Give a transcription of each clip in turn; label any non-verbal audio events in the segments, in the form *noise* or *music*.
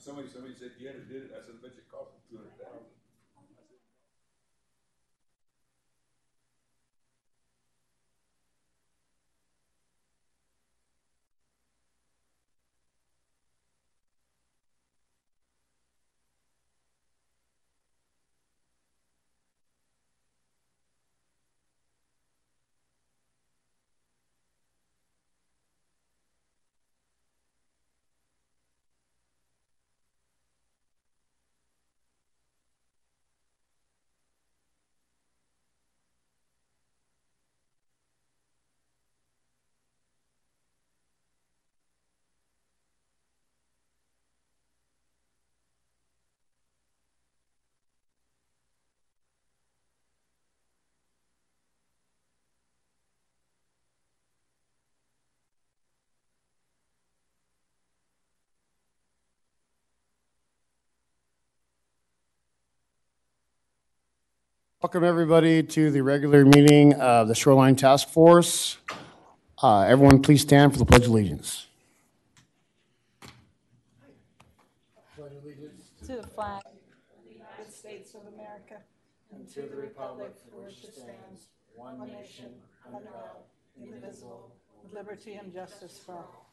somebody, somebody said, yeah, they did it, I said, I bet you it cost two hundred thousand. Welcome, everybody, to the regular meeting of the Shoreline Task Force. Uh, Everyone, please stand for the Pledge of Allegiance. To the flag of the United States of America and to the republic for which it stands, one nation, under God, indivisible, with liberty and justice for all.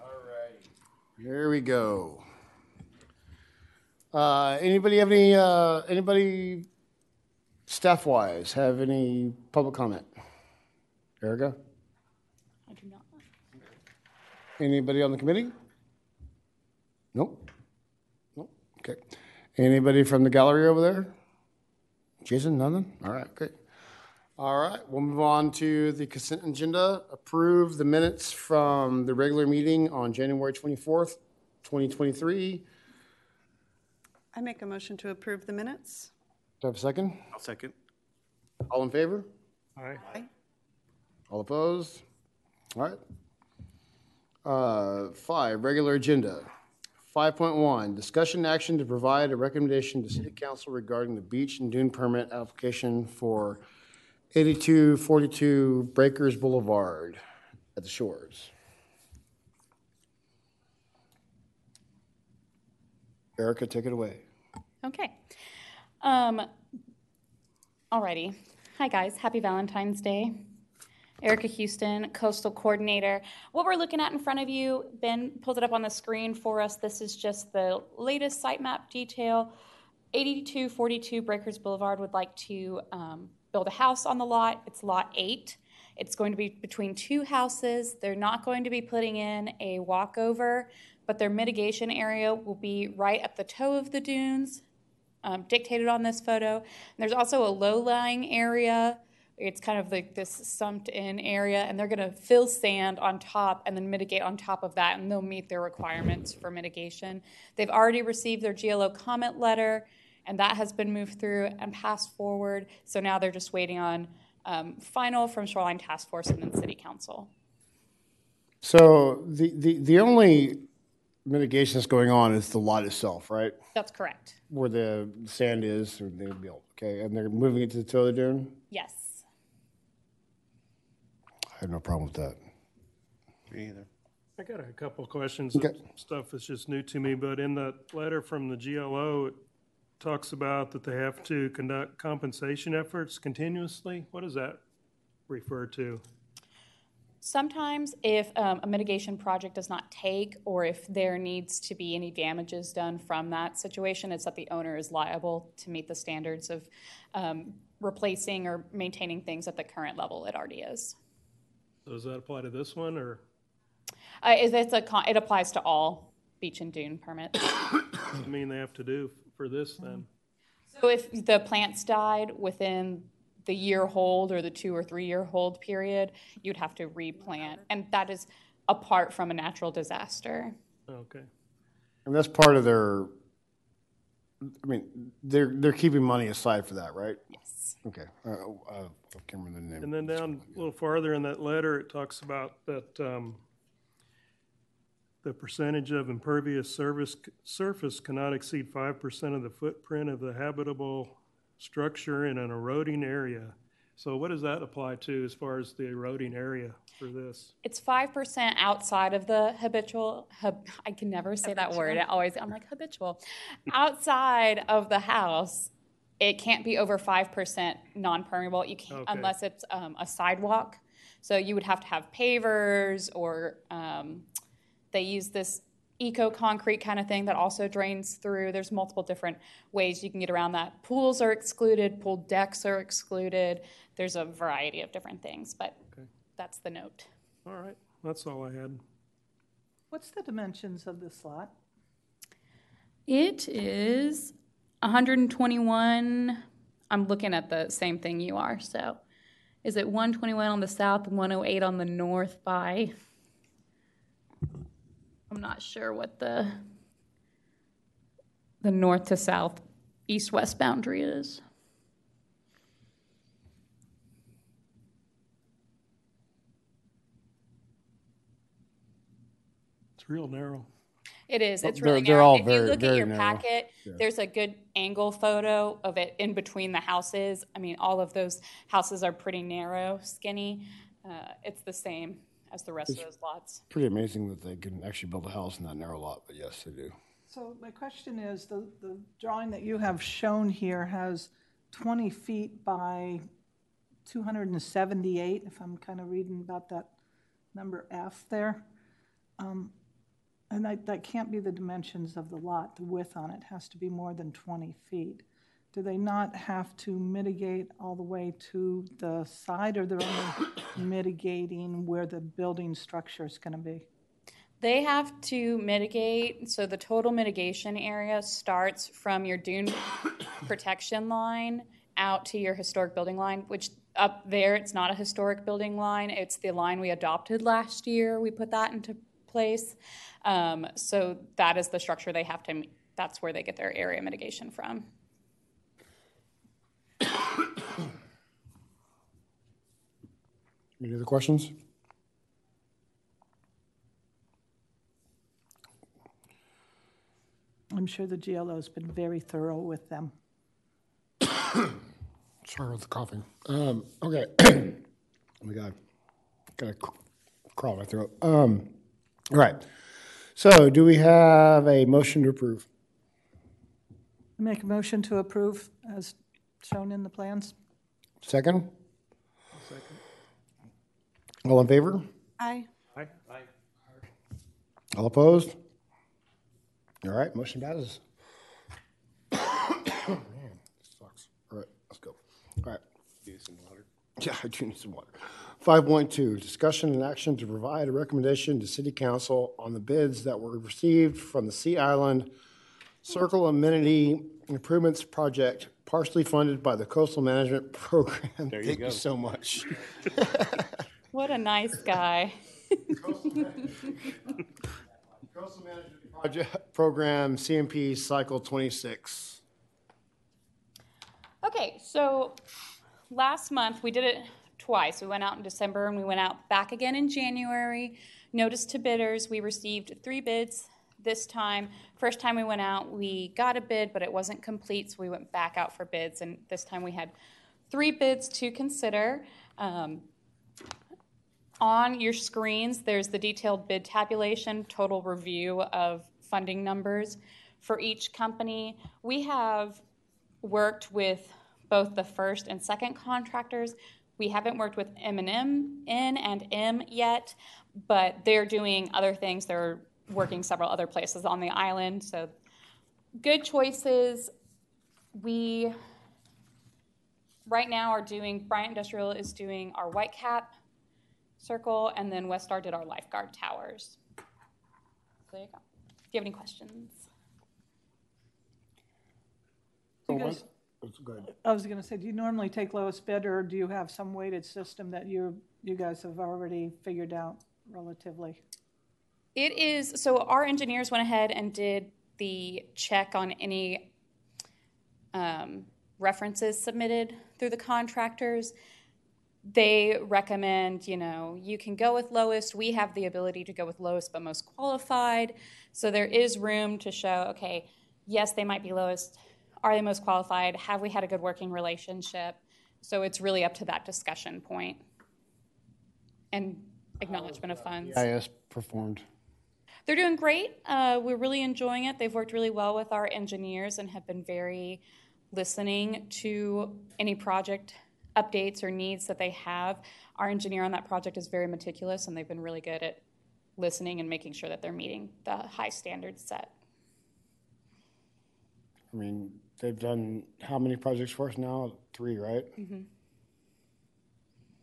All right. Here we go. Uh, Anybody have any, uh, anybody staff-wise have any public comment? Erica? I do not. Anybody on the committee? Nope. Nope, okay. Anybody from the gallery over there? Jason, nothing? All right, great. All right, we'll move on to the consent agenda. Approve the minutes from the regular meeting on January 24th, 2023. I make a motion to approve the minutes. Do I have a second? I'll second. All in favor? Aye. All opposed? All right. Uh, Five, regular agenda. 5.1, discussion action to provide a recommendation to city council regarding the beach and dune permit application for 8242 Breakers Boulevard at the shores. Erica, take it away. Okay. Um, alrighty. Hi, guys. Happy Valentine's Day. Erica Houston, Coastal Coordinator. What we're looking at in front of you, Ben pulled it up on the screen for us. This is just the latest site map detail. 8242 Breakers Boulevard would like to um, build a house on the lot. It's lot eight. It's going to be between two houses. They're not going to be putting in a walkover, but their mitigation area will be right at the toe of the dunes, um, dictated on this photo. And there's also a low-lying area. It's kind of like this sumped-in area, and they're going to fill sand on top and then mitigate on top of that, and they'll meet their requirements for mitigation. They've already received their GLO comment letter, and that has been moved through and passed forward. So now they're just waiting on um, final from Shoreline Task Force and then City Council. So the, the, the only mitigation that's going on is the lot itself, right? That's correct. Where the sand is, or they built, okay? And they're moving it to the toe of the dune? Yes. I have no problem with that. Me either. I got a couple of questions. Okay. Stuff that's just new to me, but in that letter from the GLO, it talks about that they have to conduct compensation efforts continuously. What does that refer to? Sometimes, if um, a mitigation project does not take, or if there needs to be any damages done from that situation, it's that the owner is liable to meet the standards of um, replacing or maintaining things at the current level it already is. So Does that apply to this one, or, Uh, is it's a con- it applies to all beach and dune permits. *coughs* I mean, they have to do for this then? so if the plants died within the year hold or the two or three year hold period, you'd have to replant, and that is apart from a natural disaster. Okay. And that's part of their, I mean, they're, they're keeping money aside for that, right? Yes. Okay. Uh, uh, I can't remember the name. And then down a little farther in that letter, it talks about that um, the percentage of impervious service, surface cannot exceed five percent of the footprint of the habitable structure in an eroding area. So what does that apply to as far as the eroding area for this? It's five percent outside of the habitual, hab, I can never say that word, I always, I'm like habitual. Outside of the house, it can't be over five percent non-permeable, you can't, Okay. unless it's, um, a sidewalk. So you would have to have pavers, or, um, they use this eco-concrete kind of thing that also drains through, there's multiple different ways you can get around that. Pools are excluded, pool decks are excluded, there's a variety of different things, but Okay. that's the note. All right, that's all I had. What's the dimensions of this lot? It is 121. I'm looking at the same thing you are. So, is it 121 on the south and 108 on the north by? I'm not sure what the the north to south, east west boundary is. It's real narrow. It is. It's They're- really they're narrow. all if very- you look very at your narrow. packet, there's a good angle photo of it in between the houses. I mean, all of those houses are pretty narrow, skinny. Uh, it's the same as the rest of those lots. Pretty amazing that they can actually build a house in that narrow lot, but yes, they do. So my question is, the, the drawing that you have shown here has 20 feet by 278, if I'm kind of reading about that number F there. Um, And that, that can't be the dimensions of the lot, the width on it has to be more than 20 feet. Do they not have to mitigate all the way to the side, or they're only mitigating where the building structure is going to be? They have to mitigate, so the total mitigation area starts from your dune protection line out to your historic building line, which up there, it's not a historic building line. It's the line we adopted last year. We put that into place. Um, so that is the structure they have to, that's where they get their area mitigation from. Any other questions? I'm sure the GLO's been very thorough with them. *coughs* Sorry with the coughing. Um, okay. *coughs* oh my God. Gotta cr- crawl my throat. Um, all right. So do we have a motion to approve? I Make a motion to approve as shown in the plans? Second? All in favor? Aye. Aye. All opposed? All right, motion passes. *coughs* Man, sucks. All right, let's go. All right. Need some water. Yeah, I do need some water. Five point two, discussion and action to provide a recommendation to city council on the bids that were received from the Sea Island Circle Amenity Improvements Project, partially funded by the Coastal Management Program. There you Thank go. you so much. *laughs* What a nice guy. Coastal Management Project, Program CMP Cycle twenty-six. Okay, so last month we did it twice. We went out in December and we went out back again in January. Notice to bidders, we received three bids this time. First time we went out, we got a bid, but it wasn't complete, so we went back out for bids. And this time we had three bids to consider. Um, on your screens, there's the detailed bid tabulation, total review of funding numbers for each company. We have worked with both the first and second contractors. We haven't worked with M&M, M, N and M yet, but they're doing other things. They're working several other places on the island, so good choices. We right now are doing Bryant Industrial is doing our White Cap Circle, and then Westar did our lifeguard towers. So there you go. If you have any questions. You guys- Go ahead. I was going to say, do you normally take lowest bid, or do you have some weighted system that you, you guys have already figured out relatively? It is, so our engineers went ahead and did the check on any um, references submitted through the contractors. They recommend, you know, you can go with lowest. We have the ability to go with lowest but most qualified. So there is room to show, okay, yes, they might be lowest. Are they most qualified? Have we had a good working relationship? So it's really up to that discussion point and acknowledgement of funds. IS performed. They're doing great. Uh, we're really enjoying it. They've worked really well with our engineers and have been very listening to any project updates or needs that they have. Our engineer on that project is very meticulous, and they've been really good at listening and making sure that they're meeting the high standards set. I mean, they've done how many projects for us now? Three, right?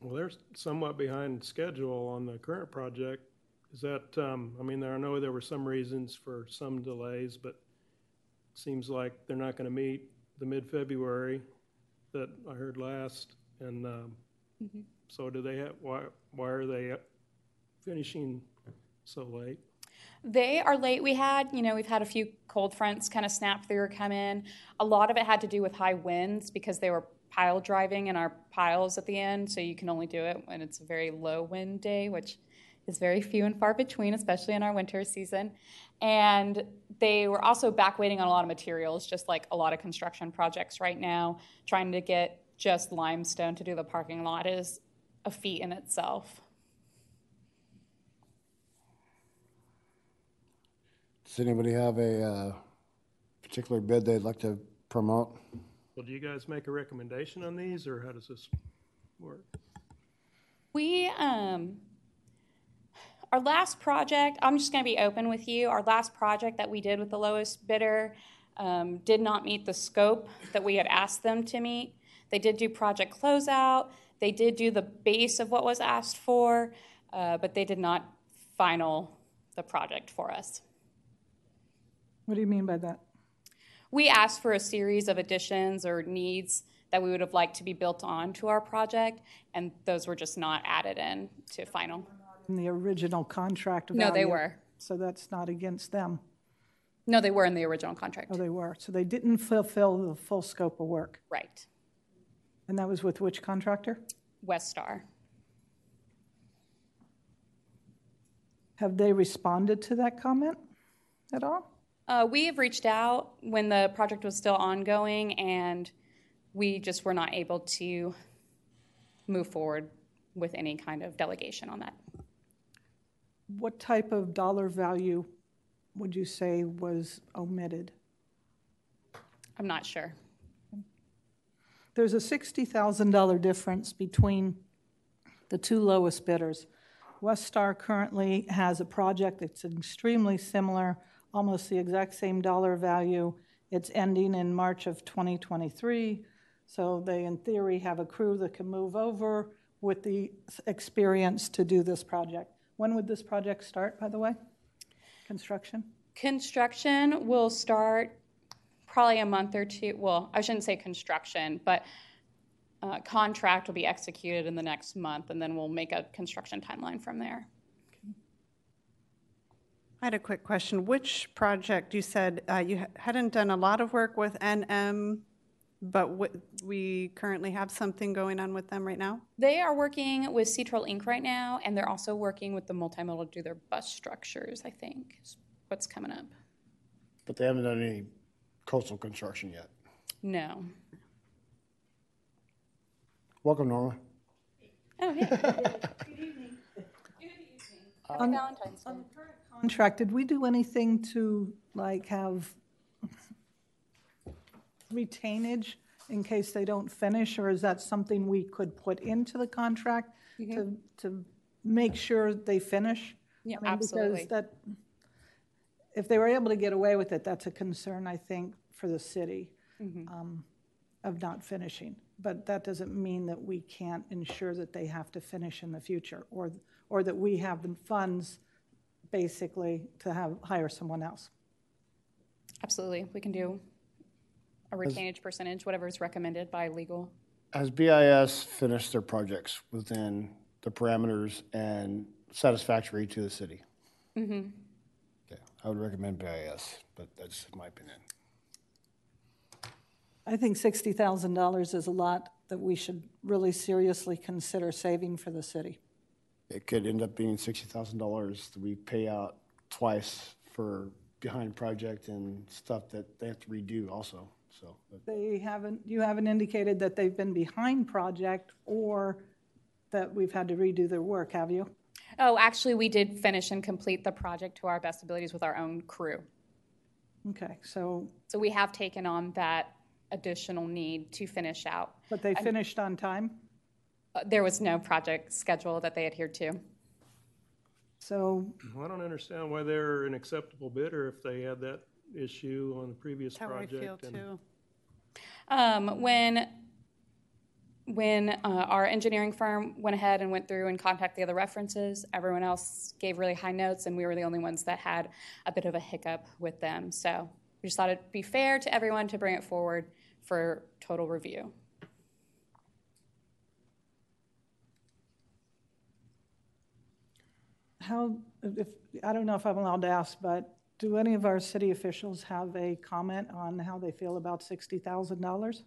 Well, they're somewhat behind schedule on the current project. Is that, um, I mean, there, I know there were some reasons for some delays, but it seems like they're not gonna meet the mid-February that I heard last. And, um, so do they have, why, why are they finishing so late? They are late. We had, you know, we've had a few cold fronts kind of snap through or come in. A lot of it had to do with high winds because they were pile driving in our piles at the end. So you can only do it when it's a very low wind day, which is very few and far between, especially in our winter season. And they were also back waiting on a lot of materials, just like a lot of construction projects right now. Trying to get just limestone to do the parking lot is a feat in itself. Does anybody have a uh, particular bid they'd like to promote? Well, do you guys make a recommendation on these, or how does this work? We, um, our last project, I'm just going to be open with you. Our last project that we did with the lowest bidder um, did not meet the scope that we had asked them to meet. They did do project closeout, they did do the base of what was asked for, uh, but they did not final the project for us. What do you mean by that? We asked for a series of additions or needs that we would have liked to be built onto our project, and those were just not added in to final. In the original contract No, they were. So that's not against them. No, they were in the original contract. Oh, they were. So they didn't fulfill the full scope of work. Right. And that was with which contractor? West Star. Have they responded to that comment at all? Uh, we have reached out when the project was still ongoing, and we just were not able to move forward with any kind of delegation on that. What type of dollar value would you say was omitted? I'm not sure. There's a $60,000 difference between the two lowest bidders. West Star currently has a project that's extremely similar, almost the exact same dollar value. It's ending in March of 2023, so they, in theory, have a crew that can move over with the experience to do this project. When would this project start, by the way? Construction? Construction will start probably a month or two. Well, I shouldn't say construction, but uh, contract will be executed in the next month, and then we'll make a construction timeline from there. I had a quick question. Which project, you said uh, you ha- hadn't done a lot of work with NM, but wi- we currently have something going on with them right now? They are working with Cetrol Inc. right now, and they're also working with the multimodal to do their bus structures, I think, is what's coming up. But they haven't done any coastal construction yet. No. Welcome, Norma. Oh, yeah. Happy *laughs* Valentine's Day. contract, did we do anything to like have retainage in case they don't finish, or is that something we could put into the contract to, to make sure they finish? Yeah, I mean, absolutely. Because that, if they were able to get away with it, that's a concern, I think, for the city um, of not finishing. But that doesn't mean that we can't ensure that they have to finish in the future, or, or that we have the funds, basically, to have, hire someone else. Absolutely. We can do a retainage percentage, whatever is recommended by legal. Has BIS finished their projects within the parameters and satisfactory to the city? Mm-hmm. Okay, I would recommend BIS, but that's my opinion. I think $60,000 is a lot that we should really seriously consider saving for the city. It could end up being sixty thousand dollars that we pay out twice for behind project and stuff that they have to redo also, so. but- They haven't, you haven't indicated that they've been behind project or that we've had to redo their work, have you? Oh, actually, we did finish and complete the project to our best abilities with our own crew. Okay, so, So we have taken on that additional need to finish out. but they finished on time? Uh, There was no project schedule that they adhered to. So Well, I don't understand why they're an acceptable bidder if they had that issue on the previous That's how I feel project. and- too. Um, when when uh, our engineering firm went ahead and went through and contacted the other references, everyone else gave really high notes, and we were the only ones that had a bit of a hiccup with them. So we just thought it'd be fair to everyone to bring it forward for total review. how, if, I don't know if I'm allowed to ask, but do any of our city officials have a comment on how they feel about $60,000?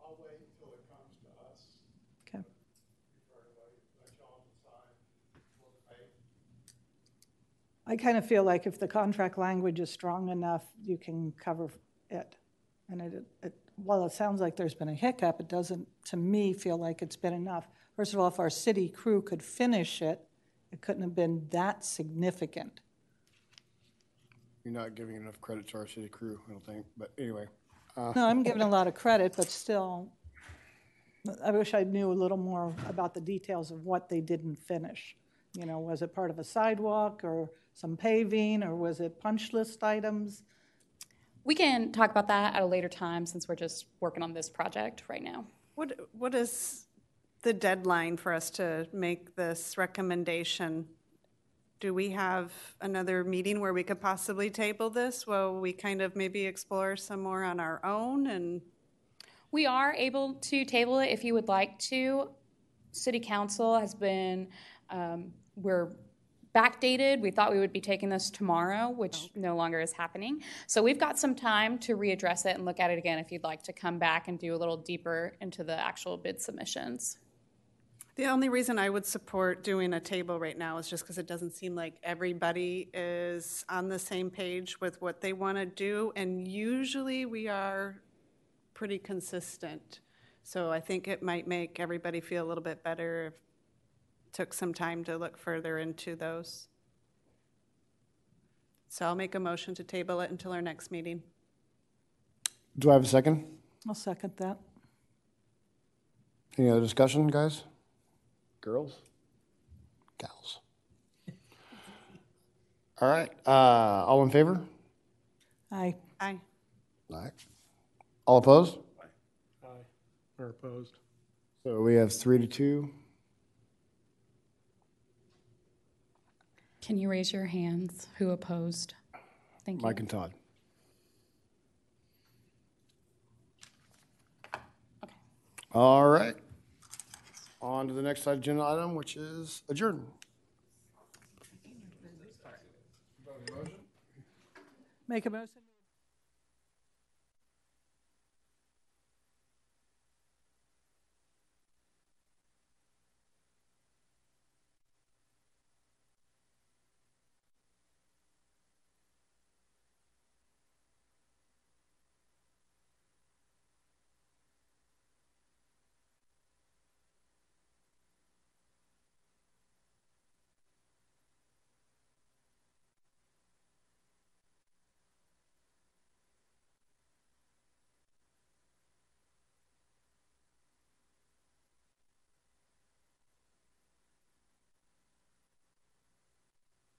I'll wait until it comes to us, Okay. prefer to wait, let y'all decide what pay. I kind of feel like if the contract language is strong enough, you can cover it. And it, it, while it sounds like there's been a hiccup, it doesn't, to me, feel like it's been enough. First of all, if our city crew could finish it, it couldn't have been that significant. You're not giving enough credit to our city crew, I don't think, but anyway. Uh. No, I'm giving a lot of credit, but still, I wish I knew a little more about the details of what they didn't finish. You know, was it part of a sidewalk or some paving, or was it punch list items? We can talk about that at a later time since we're just working on this project right now. What, what is the deadline for us to make this recommendation? Do we have another meeting where we could possibly table this? While we kind of maybe explore some more on our own and, We are able to table it if you would like to. City council has been, um, we're backdated. We thought we would be taking this tomorrow, which no longer is happening. So we've got some time to readdress it and look at it again if you'd like to come back and do a little deeper into the actual bid submissions. The only reason I would support doing a table right now is just because it doesn't seem like everybody is on the same page with what they want to do. And usually we are pretty consistent. So I think it might make everybody feel a little bit better if took some time to look further into those. So I'll make a motion to table it until our next meeting. Do I have a second? I'll second that. Any other discussion, guys? Girls? Gals? *laughs* All right, uh, all in favor? Aye. Aye. All right. All opposed? Aye, or opposed. So we have three to two. Can you raise your hands? Who opposed? Thank you. Mike and Todd. Okay. All right. On to the next agenda item, which is adjourn. Make a motion